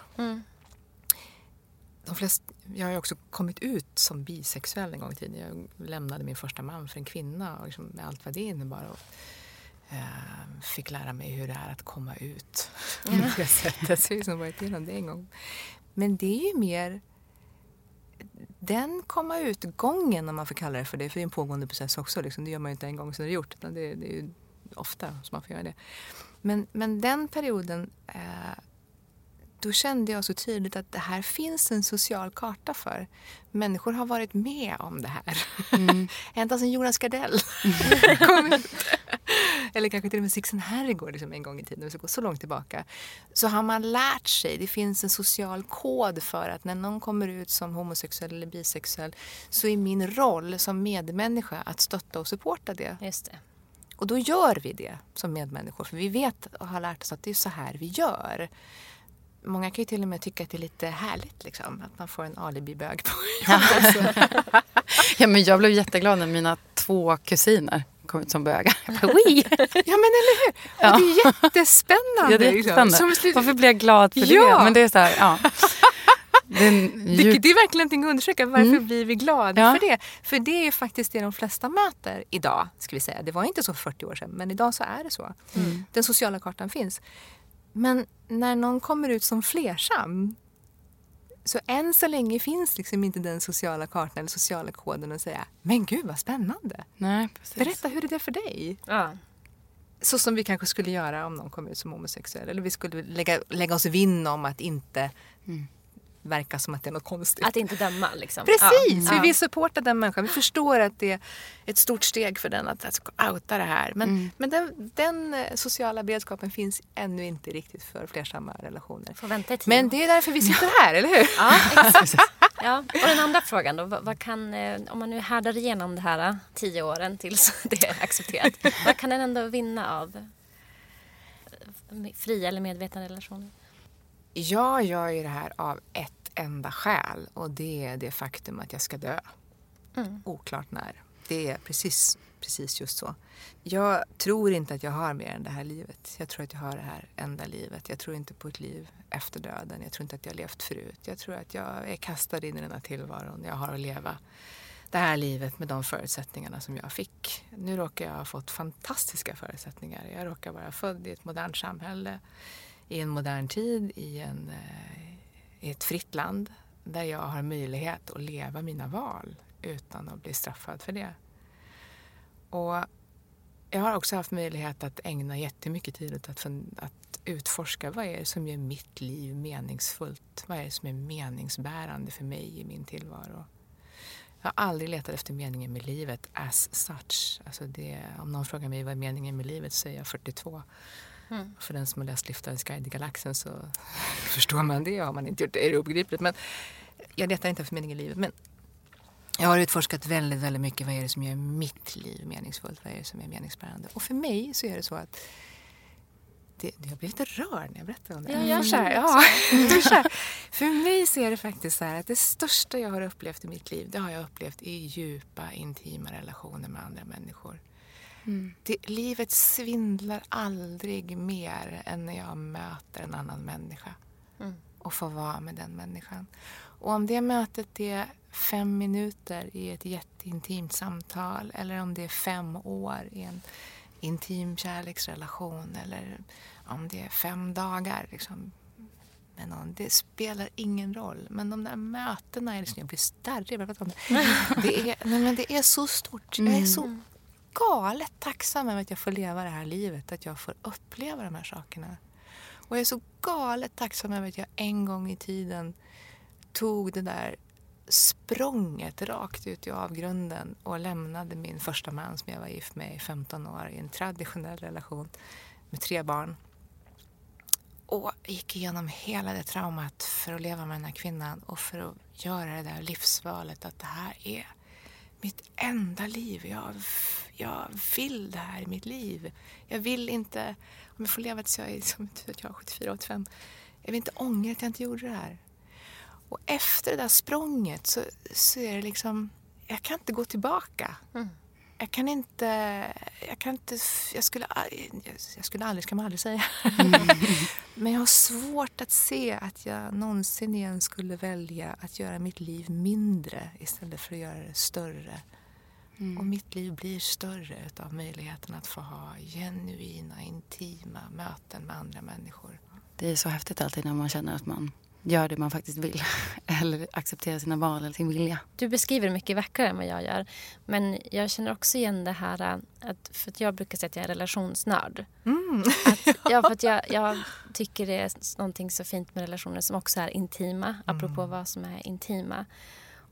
C: De flesta, jag har ju också kommit ut som bisexuell en gång i tiden. Jag lämnade min första man för en kvinna och liksom med allt vad det innebar. Och, fick lära mig hur det är att komma ut på det sättet. Så jag har varit igenom det en gång. Men det är ju mer den komma ut-gången om man får kalla det för det. För det är en pågående process också. Liksom. Det gör man ju inte en gång så är det gjort. Utan det, det är ju ofta som man får göra det. Men, men den perioden eh, då kände jag så tydligt att det här finns en social karta för. Människor har varit med om det här. Ända sedan Jonas Gardell kom ut. Eller kanske till och med Sixten Herrgård liksom en gång i tiden, om vi ska gå så långt tillbaka. Så har man lärt sig, det finns en social kod för att när någon kommer ut som homosexuell eller bisexuell så är min roll som medmänniska att stötta och supporta det.
B: Just det.
C: Och då gör vi det som medmänniskor. För vi vet och har lärt oss att det är så här vi gör. Många kan ju till och med tycka att det är lite härligt liksom, att man får en alibibög på
A: Ja, men jag blev jätteglad när mina två kusiner kom ut som bögar.
C: Ja men eller hur! Och det är jättespännande.
A: Ja, det är
C: liksom.
A: jättespännande.
C: Som slut-
A: Varför blir jag glad för
C: Ja.
A: det? Men det är så här, ja. Det är, djup,
C: det är verkligen någonting att undersöka. Varför blir vi glada
A: Ja.
C: för det? För det är faktiskt det de flesta möter idag. Ska vi säga. Det var inte så för 40 år sedan, men idag så är det så. Den sociala kartan finns. Men när någon kommer ut som flersam så än så länge finns liksom inte den sociala kartan eller sociala koden att säga Men gud vad spännande!
A: nej, precis.
C: Berätta hur är det för dig?
B: Ja.
C: Så som vi kanske skulle göra om någon kom ut som homosexuell. Eller vi skulle lägga, lägga oss vinn om att inte verka som att det är något konstigt.
B: Att inte döma liksom.
C: Precis!
B: Ja.
C: Vi vill supporta den människan. Vi förstår att det är ett stort steg för den att alltså, outa det här. Men, men den, den eh, sociala beredskapen finns ännu inte riktigt för flersamma relationer.
B: Får vänta i tio
C: Men det är därför vi sitter här, eller hur?
B: Ja, exakt. Ja. Och den andra frågan då, vad, vad kan, eh, om man nu härdar igenom det här eh, tio åren tills det är accepterat, vad kan den ändå vinna av fria eller medvetna relationer?
C: Jag gör ju det här av ett enda skäl och det är det faktum att jag ska dö. Oklart när. Det är precis, precis just så. Jag tror inte att jag har mer än det här livet. Jag tror att jag har det här enda livet. Jag tror inte på ett liv efter döden. Jag tror inte att jag har levt förut. Jag tror att jag är kastad in i den här tillvaron. Jag har att leva det här livet med de förutsättningarna som jag fick. Nu råkar jag ha fått fantastiska förutsättningar. Jag råkar vara född i ett modernt samhälle, i en modern tid, i, en, eh, i ett fritt land där jag har möjlighet att leva mina val utan att bli straffad för det. Och jag har också haft möjlighet att ägna jättemycket tid åt att, att utforska vad är det som gör mitt liv meningsfullt? Vad är det som är meningsbärande för mig i min tillvaro? Jag Jag har aldrig letat efter meningen med livet as such. Alltså det, om någon frågar mig vad är meningen med livet så säger jag 42. Mm. För den som har läst Lift of Sky galaxen så förstår man det. Har man inte gjort det är det obegripligt. Men jag letar inte efter meningen i livet. Men jag har utforskat väldigt, väldigt mycket vad är det som gör mitt liv meningsfullt. Vad är det som är meningsbärande. Och för mig så är det så att det, jag blir lite rörd när jag berättar om det.
B: Ja, jag
C: känner ja. För mig så är det faktiskt så här att det största jag har upplevt i mitt liv, det har jag upplevt i djupa, intima relationer med andra människor. Mm. Det, livet svindlar aldrig mer än när jag möter en annan människa mm. och får vara med den människan. Och om det mötet är fem minuter i ett jätteintimt samtal eller om det är fem år i en intim kärleksrelation eller om det är fem dagar liksom, med någon. Det spelar ingen roll. Men de där mötena, är liksom, jag blir starrig. Det är, nej, men det är så stort. Jag är så mm galet tacksam över att jag får leva det här livet. Att jag får uppleva de här sakerna. Och jag är så galet tacksam över att jag en gång i tiden tog det där språnget rakt ut i avgrunden och lämnade min första man som jag var gift med i 15 år i en traditionell relation med tre barn. Och gick igenom hela det traumat för att leva med den här kvinnan och för att göra det där livsvalet att det här är mitt enda liv. Jag, jag vill det här i mitt liv. Jag vill inte, om jag får leva tills jag är, som jag är 74, 85, jag vill inte ångra att jag inte gjorde det här. Och efter det där språnget så, så är det liksom, jag kan inte gå tillbaka. Mm. Jag kan inte, jag kan inte, jag skulle, jag skulle aldrig, ska man aldrig säga. Mm. Men jag har svårt att se att jag någonsin igen skulle välja att göra mitt liv mindre istället för att göra det större. Mm. Och mitt liv blir större av möjligheten att få ha genuina, intima möten med andra människor.
A: Det är så häftigt alltid när man känner att man gör det man faktiskt vill. Eller accepterar sina val eller sin vilja.
B: Du beskriver det mycket vackrare än vad jag gör. Men jag känner också igen det här äh, att, för att jag brukar säga att jag är relationsnörd. Mm. Att, ja, för att jag, jag, tycker det är någonting så fint med relationer som också är intima. Mm. Apropå vad som är intima.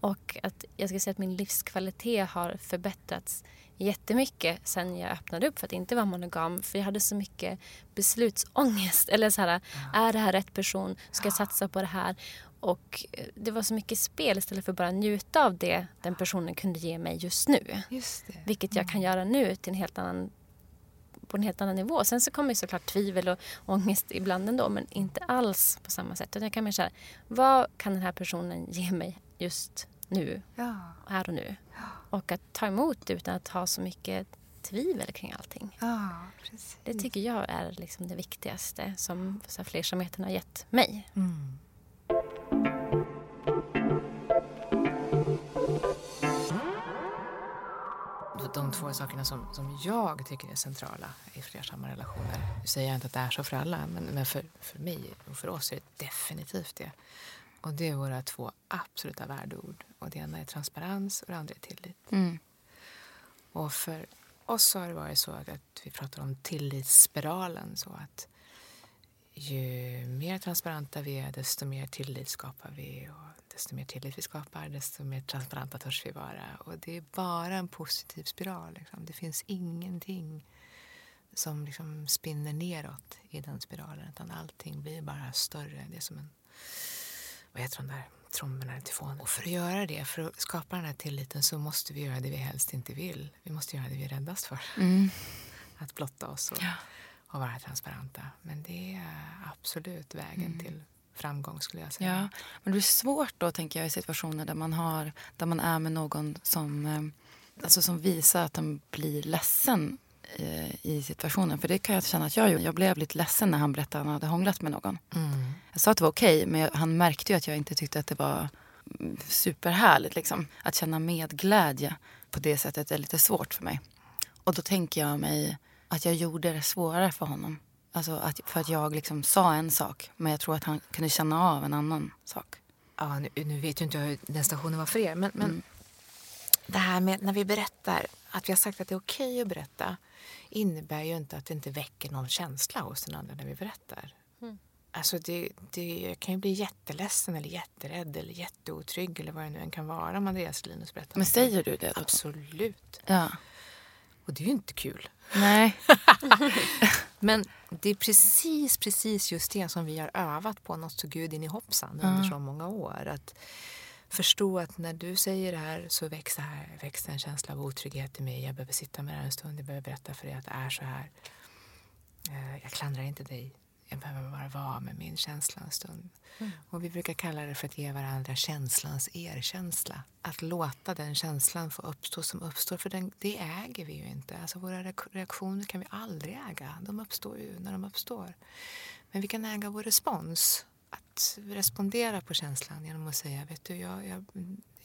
B: Och att jag ska säga att min livskvalitet har förbättrats jättemycket sen jag öppnade upp för att inte vara monogam. För jag hade så mycket beslutsångest. Eller så här, är det här rätt person? Ska jag satsa på det här? Och eh, det var så mycket spel istället för att bara njuta av det den personen kunde ge mig just nu. Just Vilket jag kan mm. göra nu till en helt annan på en helt annan nivå. Sen så kommer såklart tvivel och ångest ibland ändå men inte alls på samma sätt. Jag kan mer säga, vad kan den här personen ge mig just nu? Ja. Här och nu. Och att ta emot utan att ha så mycket tvivel kring allting.
C: Ja,
B: det tycker jag är liksom det viktigaste som flersamheten har gett mig. Mm.
C: De två sakerna som, som jag tycker är centrala i flersamma relationer. Nu säger jag inte att det är så för alla, men, men för, för mig och för oss är det definitivt det. Och det är våra två absoluta värdeord. Och det ena är transparens och det andra är tillit. Mm. Och för oss har det varit så att, vi pratar om tillitsspiralen. Så att ju mer transparenta vi är, desto mer tillit skapar vi. Och desto mer tillit vi skapar, desto mer transparenta törs vi vara. Och det är bara en positiv spiral. Liksom. Det finns ingenting som liksom spinner neråt i den spiralen. Utan allting blir bara större. Det är som en vad heter de där trummorna, tyfonen. Och för att göra det, för att skapa den här tilliten så måste vi göra det vi helst inte vill. Vi måste göra det vi är räddast för. Mm. Att blotta oss och, ja. och, vara transparenta. Men det är absolut vägen mm. till framgång skulle jag säga.
A: Ja, men det är svårt då tänker jag i situationer där man, har, där man är med någon som, eh, alltså, som visar att den blir ledsen i situationen. För det kan jag känna att jag gjorde. Jag blev lite ledsen när han berättade att han hade hånglat med någon. Mm. Jag sa att det var okej, okay, men jag, han märkte ju att jag inte tyckte att det var superhärligt. Liksom. Att känna medglädje på det sättet är lite svårt för mig. Och då tänker jag mig att jag gjorde det svårare för honom. Alltså att, för att jag liksom sa en sak, men jag tror att han kunde känna av en annan sak.
C: Ja, nu, nu vet ju inte jag hur den stationen var för er, men, men mm. det här med när vi berättar, att vi har sagt att det är okej okay att berätta innebär ju inte att det inte väcker någon känsla hos den andra när vi berättar. Mm. Alltså det, det kan ju bli jätteledsen eller jätterädd eller jätteotrygg eller vad det nu än kan vara om Andreas Linus berättar.
A: Men säger du det? Då?
C: Absolut.
A: Ja.
C: Och det är ju inte kul.
A: Nej.
C: Men det är precis, precis just det som vi har övat på något så gud in i hoppsan under så många år. Att förstå att när du säger det här så växer, här, växer en känsla av otrygghet i mig. Jag behöver sitta med det här en stund, jag behöver berätta för dig att det är så här. Eh, Jag klandrar inte dig. Jag behöver bara vara med min känsla en stund. Och vi brukar kalla det för att ge varandra känslans erkänsla. Att låta den känslan få uppstå som uppstår, för den, det äger vi ju inte. Alltså våra reak- reaktioner kan vi aldrig äga. De uppstår ju när de uppstår. Men vi kan äga vår respons. Att respondera på känslan genom att säga, vet du, jag, jag,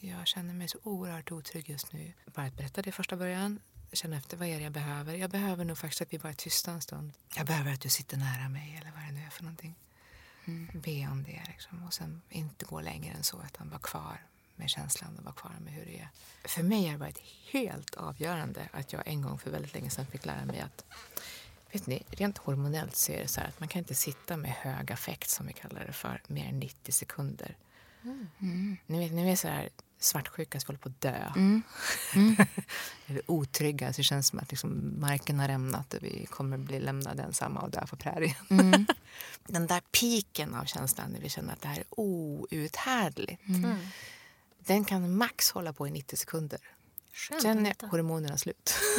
C: jag känner mig så oerhört otrygg just nu. Bara att berätta det i första början. Känna efter, vad är det jag behöver? Jag behöver nog faktiskt att vi bara är tysta en stund. Jag behöver att du sitter nära mig eller vad det nu är för någonting. Be om det liksom. och sen inte gå längre än så utan vara kvar med känslan och vara kvar med hur det är. För mig har det varit helt avgörande att jag en gång för väldigt länge sedan fick lära mig att Vet ni, rent hormonellt så är det så här att man kan inte sitta med hög affekt som vi kallar det för mer än 90 sekunder. Ni vet, ni vet så här svartsjuka som håller på att dö. Eller otrygga, så det känns som att liksom marken har rämnat och vi kommer bli lämnade ensamma och dö på prärien. Den där piken av känslan när vi känner att det här är outhärdligt. Den kan max hålla på i 90 sekunder.
B: Skönt
C: Sen
B: att
C: är hormonerna slut.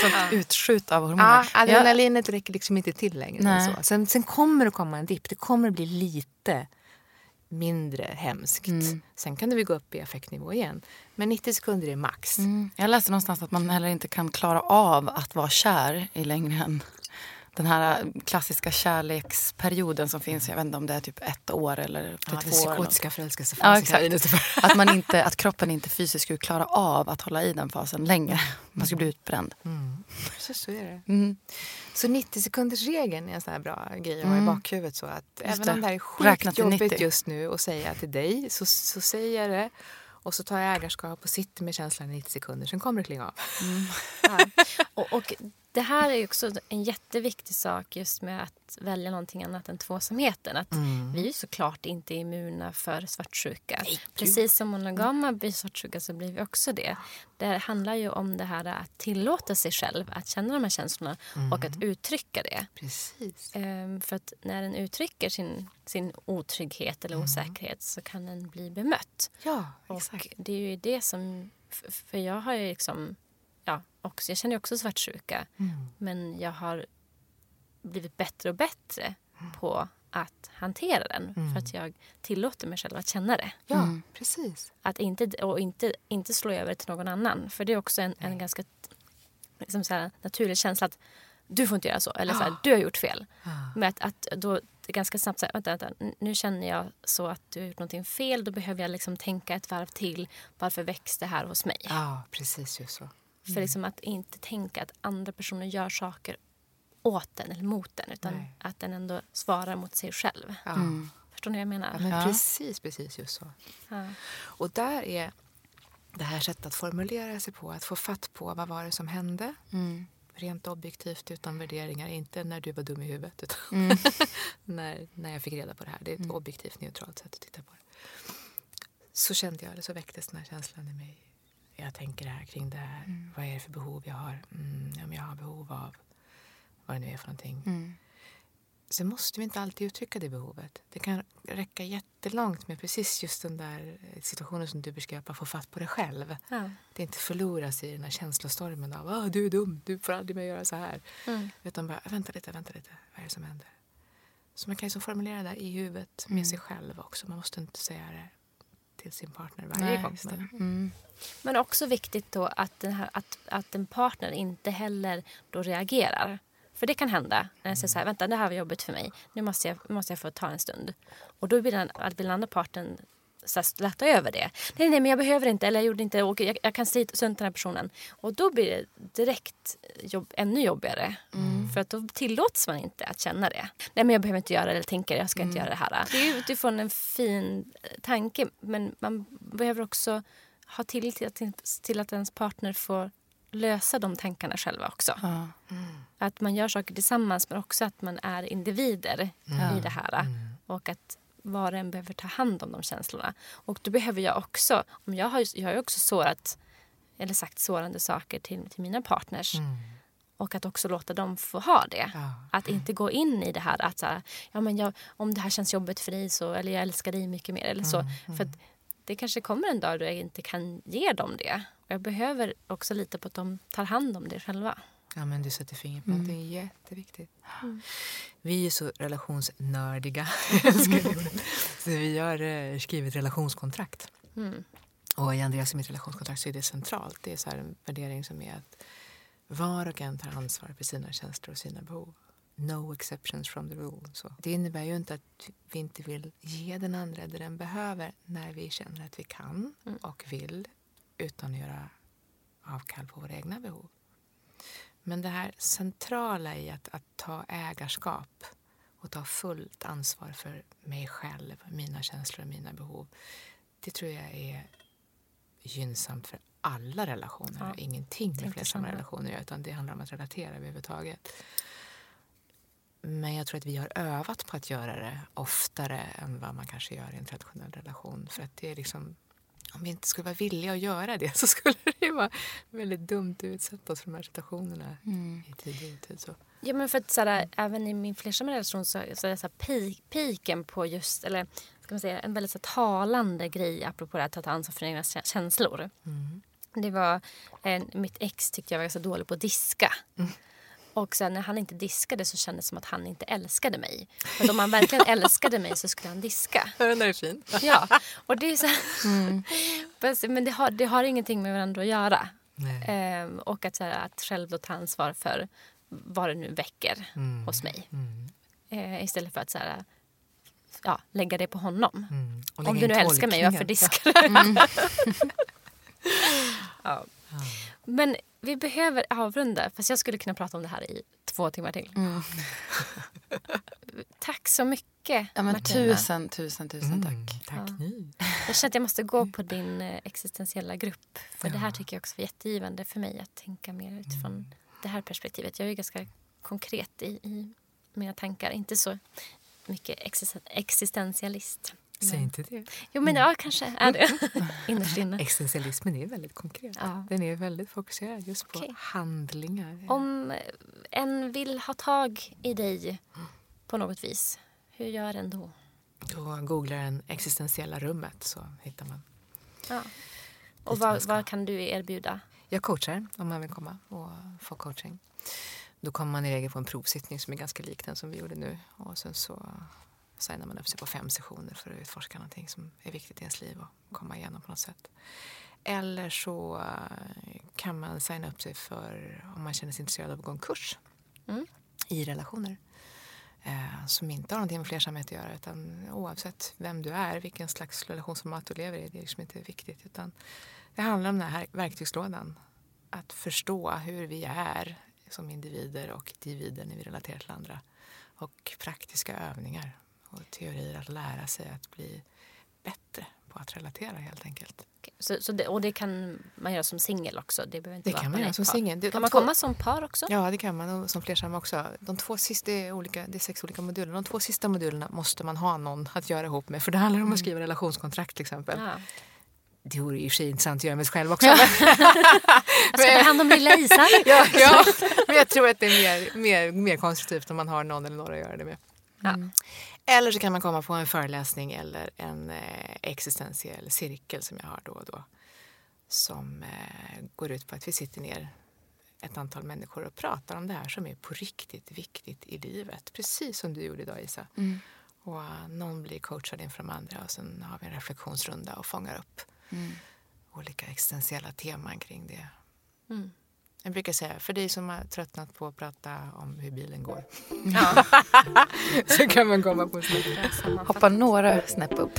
A: Sånt utskjut av hormoner.
C: Ja, adrenalinet räcker liksom inte till längre. Så. Sen, sen kommer det komma en dipp. Det kommer bli lite mindre hemskt. Sen kan det gå upp i affektnivå igen. Men 90 sekunder är max.
A: Mm. Jag läste någonstans att man heller inte kan klara av att vara kär i längre än den här klassiska kärleksperioden som finns. Jag vet inte om det är typ ett år eller upp till
C: Ja,
A: två år.
C: psykotiska förälskelsefasen.
A: Ja. Att, man inte, att kroppen inte fysiskt skulle klara av att hålla i den fasen längre. Man skulle bli utbränd.
C: Så, så är det.
A: Mm.
C: Så 90 sekunders regeln är en sån här bra grej att ha i bakhuvudet. Så att även
A: det.
C: om det här är skitjobbigt
A: 90.
C: just nu och säga till dig så, så säger jag det. Och så tar jag ägarskap och sitter med känslan i 90 sekunder. Sen kommer det klinga av.
B: Ja. Och, och det här är också en jätteviktig sak just med att välja någonting annat än tvåsamheten. Att Vi är såklart inte immuna för svartsjuka. Precis som monogama blir svartsjuka så blir vi också det. Det handlar ju om det här att tillåta sig själv att känna de här känslorna och att uttrycka det.
C: Precis.
B: Ehm, för att när den uttrycker sin, sin otrygghet eller osäkerhet så kan den bli bemött.
C: Ja,
B: Och
C: exakt.
B: det är ju det som... För jag har ju liksom... Ja, också, jag känner också svartsjuka. Men jag har blivit bättre och bättre på att hantera den. För att jag tillåter mig själv att känna det.
C: Ja, precis.
B: Att inte, och inte, inte slå över till någon annan. För det är också en, en ganska liksom så här, naturlig känsla att du får inte göra så. Eller så här, du har gjort fel. Men att, att då ganska snabbt så här, vänta, vänta, nu känner jag så att du har gjort någonting fel. Då behöver jag liksom tänka ett varv till. Varför väcks det här hos mig?
C: Ja, precis just så.
B: För liksom att inte tänka att andra personer gör saker åt den eller mot den. Utan
C: Nej.
B: att den ändå svarar mot sig själv.
C: Ja.
B: Förstår ni vad jag menar?
C: Ja, men
A: Ja.
C: precis, precis just så.
B: Ja.
C: Och där är det här sättet att formulera sig på, att få fatt på vad var det som hände. Rent objektivt utan värderingar, inte när du var dum i huvudet utan när, när jag fick reda på det här. Det är ett objektivt neutralt sätt att titta på det. Så kände jag, eller så väcktes den här känslan i mig. Jag tänker här kring det här. Vad är det för behov jag har? Mm, men jag har behov av vad det nu är för någonting. Sen måste vi inte alltid uttrycka det behovet. Det kan räcka jättelångt med precis just den där situationen som du beskrev, att få fatt på det själv.
B: Ja.
C: Det inte förloras i den här känslostormen av ah, du är dum, du får aldrig mer göra så här.
B: Mm.
C: Utan bara vänta lite, vänta lite, vad är det som händer? Så man kan liksom formulera det i huvudet med sig själv också. Man måste inte säga det till sin partner varje
A: Nej,
C: gång. Men,
A: Mm.
B: Men också viktigt då att, den här, att, att en partner inte heller då reagerar. För det kan hända när jag säger så här, vänta det här var jobbigt för mig. Nu måste jag, måste jag få ta en stund. Och då vill den, att vill den andra parten så här, släta över det. Nej, nej, men jag behöver inte, eller jag gjorde inte, och jag, jag kan säga sunt den här personen. Och då blir det direkt jobb, ännu jobbigare. För att då tillåts man inte att känna det. Nej, men jag behöver inte göra det, eller tänker jag ska inte göra det här. Det är utifrån en fin eh, tanke, men man behöver också ha tillit till att, till att ens partner får lösa de tankarna själva också. Mm. Att man gör saker tillsammans men också att man är individer mm. i det här. Mm. Och att var och en behöver ta hand om de känslorna. Och då behöver jag också, om jag har, jag har också sårat eller sagt sårande saker till, till mina partners. Mm. Och att också låta dem få ha det. Ja. Att inte gå in i det här att så här, ja, men jag, om det här känns jobbigt för dig så, eller jag älskar dig mycket mer. Eller så. Mm. Mm. För det kanske kommer en dag då jag inte kan ge dem det. Jag behöver också lita på att de tar hand om det själva.
C: Ja, men du sätter fingret på mm. något jätteviktigt. Mm. Vi är så relationsnördiga. så vi har eh, skrivit relationskontrakt. Mm. Och i Andreas mitt relationskontrakt så är det centralt. Det är så en värdering som är att var och en tar ansvar för sina känslor och sina behov. No exceptions from the rule. Så. Det innebär ju inte att vi inte vill ge den andra det den behöver när vi känner att vi kan mm. och vill utan att göra avkall på våra egna behov. Men det här centrala i att, att ta ägarskap och ta fullt ansvar för mig själv, mina känslor och mina behov. Det tror jag är gynnsamt för alla relationer. Ja. Ingenting med flersamma relationer utan det handlar om att relatera överhuvudtaget. Men jag tror att vi har övat på att göra det oftare än vad man kanske gör i en traditionell relation. För att det är liksom, om vi inte skulle vara villiga att göra det så skulle det vara väldigt dumt att utsätta oss för de här situationerna mm. i tid och tid. Så.
B: Ja, men för att såhär, även i min flersamma relation så, så är det så här, piken på just, eller ska man säga, en väldigt så talande grej apropå det att ta ansvar för egna känslor. Mm. Det var, en, mitt ex tyckte jag var ganska dålig på att diska. Mm. Och sen när han inte diskade så kändes det som att han inte älskade mig. För om han verkligen älskade mig så skulle han diska.
C: Den är fin.
B: Ja, och det är så mm. Men det har, det har ingenting med varandra att göra. Ehm, och att, så här, att själv då ta ansvar för vad det nu väcker mm. hos mig. Mm. Ehm, istället för att så här, ja, lägga det på honom. Mm. Om du nu älskar mig, varför diskar du? Mm. ja. Men vi behöver avrunda, fast jag skulle kunna prata om det här i två timmar till. Mm. tack så mycket,
A: ja, men Tusen, tusen, tusen mm,
C: tack. Tack ja. ni.
B: Jag känner att jag måste gå på din eh, existentiella grupp. För ja. det här tycker jag också är jättegivande för mig att tänka mer utifrån mm. det här perspektivet. Jag är ganska konkret i, i mina tankar. Inte så mycket existentialist.
C: Säg inte det.
B: Jo, men ja, kanske är det. Innerst inne.
C: Existentialismen är väldigt konkret. Ja. Den är väldigt fokuserad just på okay. handlingar.
B: Om en vill ha tag i dig på något vis, hur gör en då?
C: Då googlar en existentiella rummet så hittar man.
B: Ja. Och vad, vad kan du erbjuda?
C: Jag coachar om man vill komma och få coaching. Då kommer man i regel på en provsittning som är ganska lik den som vi gjorde nu. Och sen så signar man upp sig på fem sessioner för att utforska någonting som är viktigt i ens liv och komma igenom på något sätt. Eller så eh, kan man signa upp sig för om man känner sig intresserad av att gå en kurs mm. i relationer. Eh, som inte har någonting med flersamhet att göra utan oavsett vem du är, vilken slags relationsformat du lever i, det är liksom inte viktigt. Utan det handlar om den här verktygslådan. Att förstå hur vi är som individer och divider när vi relaterar till andra. Och praktiska övningar och teorier att lära sig att bli bättre på att relatera helt enkelt.
B: Så, så det, och det kan man göra som singel också? Det, behöver inte
C: det kan man göra som singel.
B: Kan man två, komma som par också?
C: Ja, det kan man. Och som flersamma också. De två sista, det, är olika, det är sex olika moduler. De två sista modulerna måste man ha någon att göra ihop med. För det handlar om att mm. skriva relationskontrakt till exempel. Ja. Det vore i och för sig intressant att göra med sig själv också. Ja.
B: jag ska ta hand om lilla Isa.
C: ja, ja, men jag tror att det är mer, mer, mer konstruktivt om man har någon eller några att göra det med. Mm. Eller så kan man komma på en föreläsning eller en eh, existentiell cirkel som jag har då och då. Som eh, går ut på att vi sitter ner ett antal människor och pratar om det här som är på riktigt viktigt i livet. Precis som du gjorde idag Isa. Mm. Och uh, någon blir coachad inför de andra och sen har vi en reflektionsrunda och fångar upp mm. olika existentiella teman kring det. Mm. Jag brukar säga, för dig som har tröttnat på att prata om hur bilen går. Ja. så kan man komma på
A: snäpp. Hoppa några snäpp upp.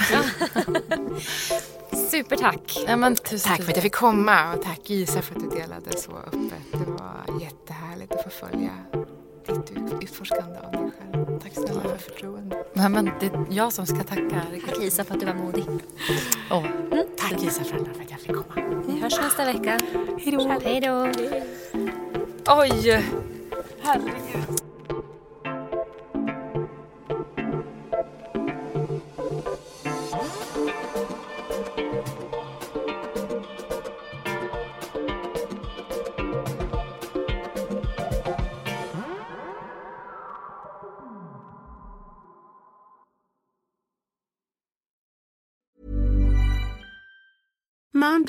B: Supertack.
C: Ja, men, tusen, tack för att jag fick komma och tack Isa för att du delade så öppet. Det var jättehärligt att få följa ditt utforskande av dig själv. Tack snälla för förtroende.
A: Nej, men det är jag som ska tacka.
B: Tack Lisa för att du var modig.
A: Oh.
C: Mm. Tack Lisa för att jag fick komma.
B: Vi hörs nästa vecka.
C: Hej då.
B: Hej då.
A: Oj! Herregud.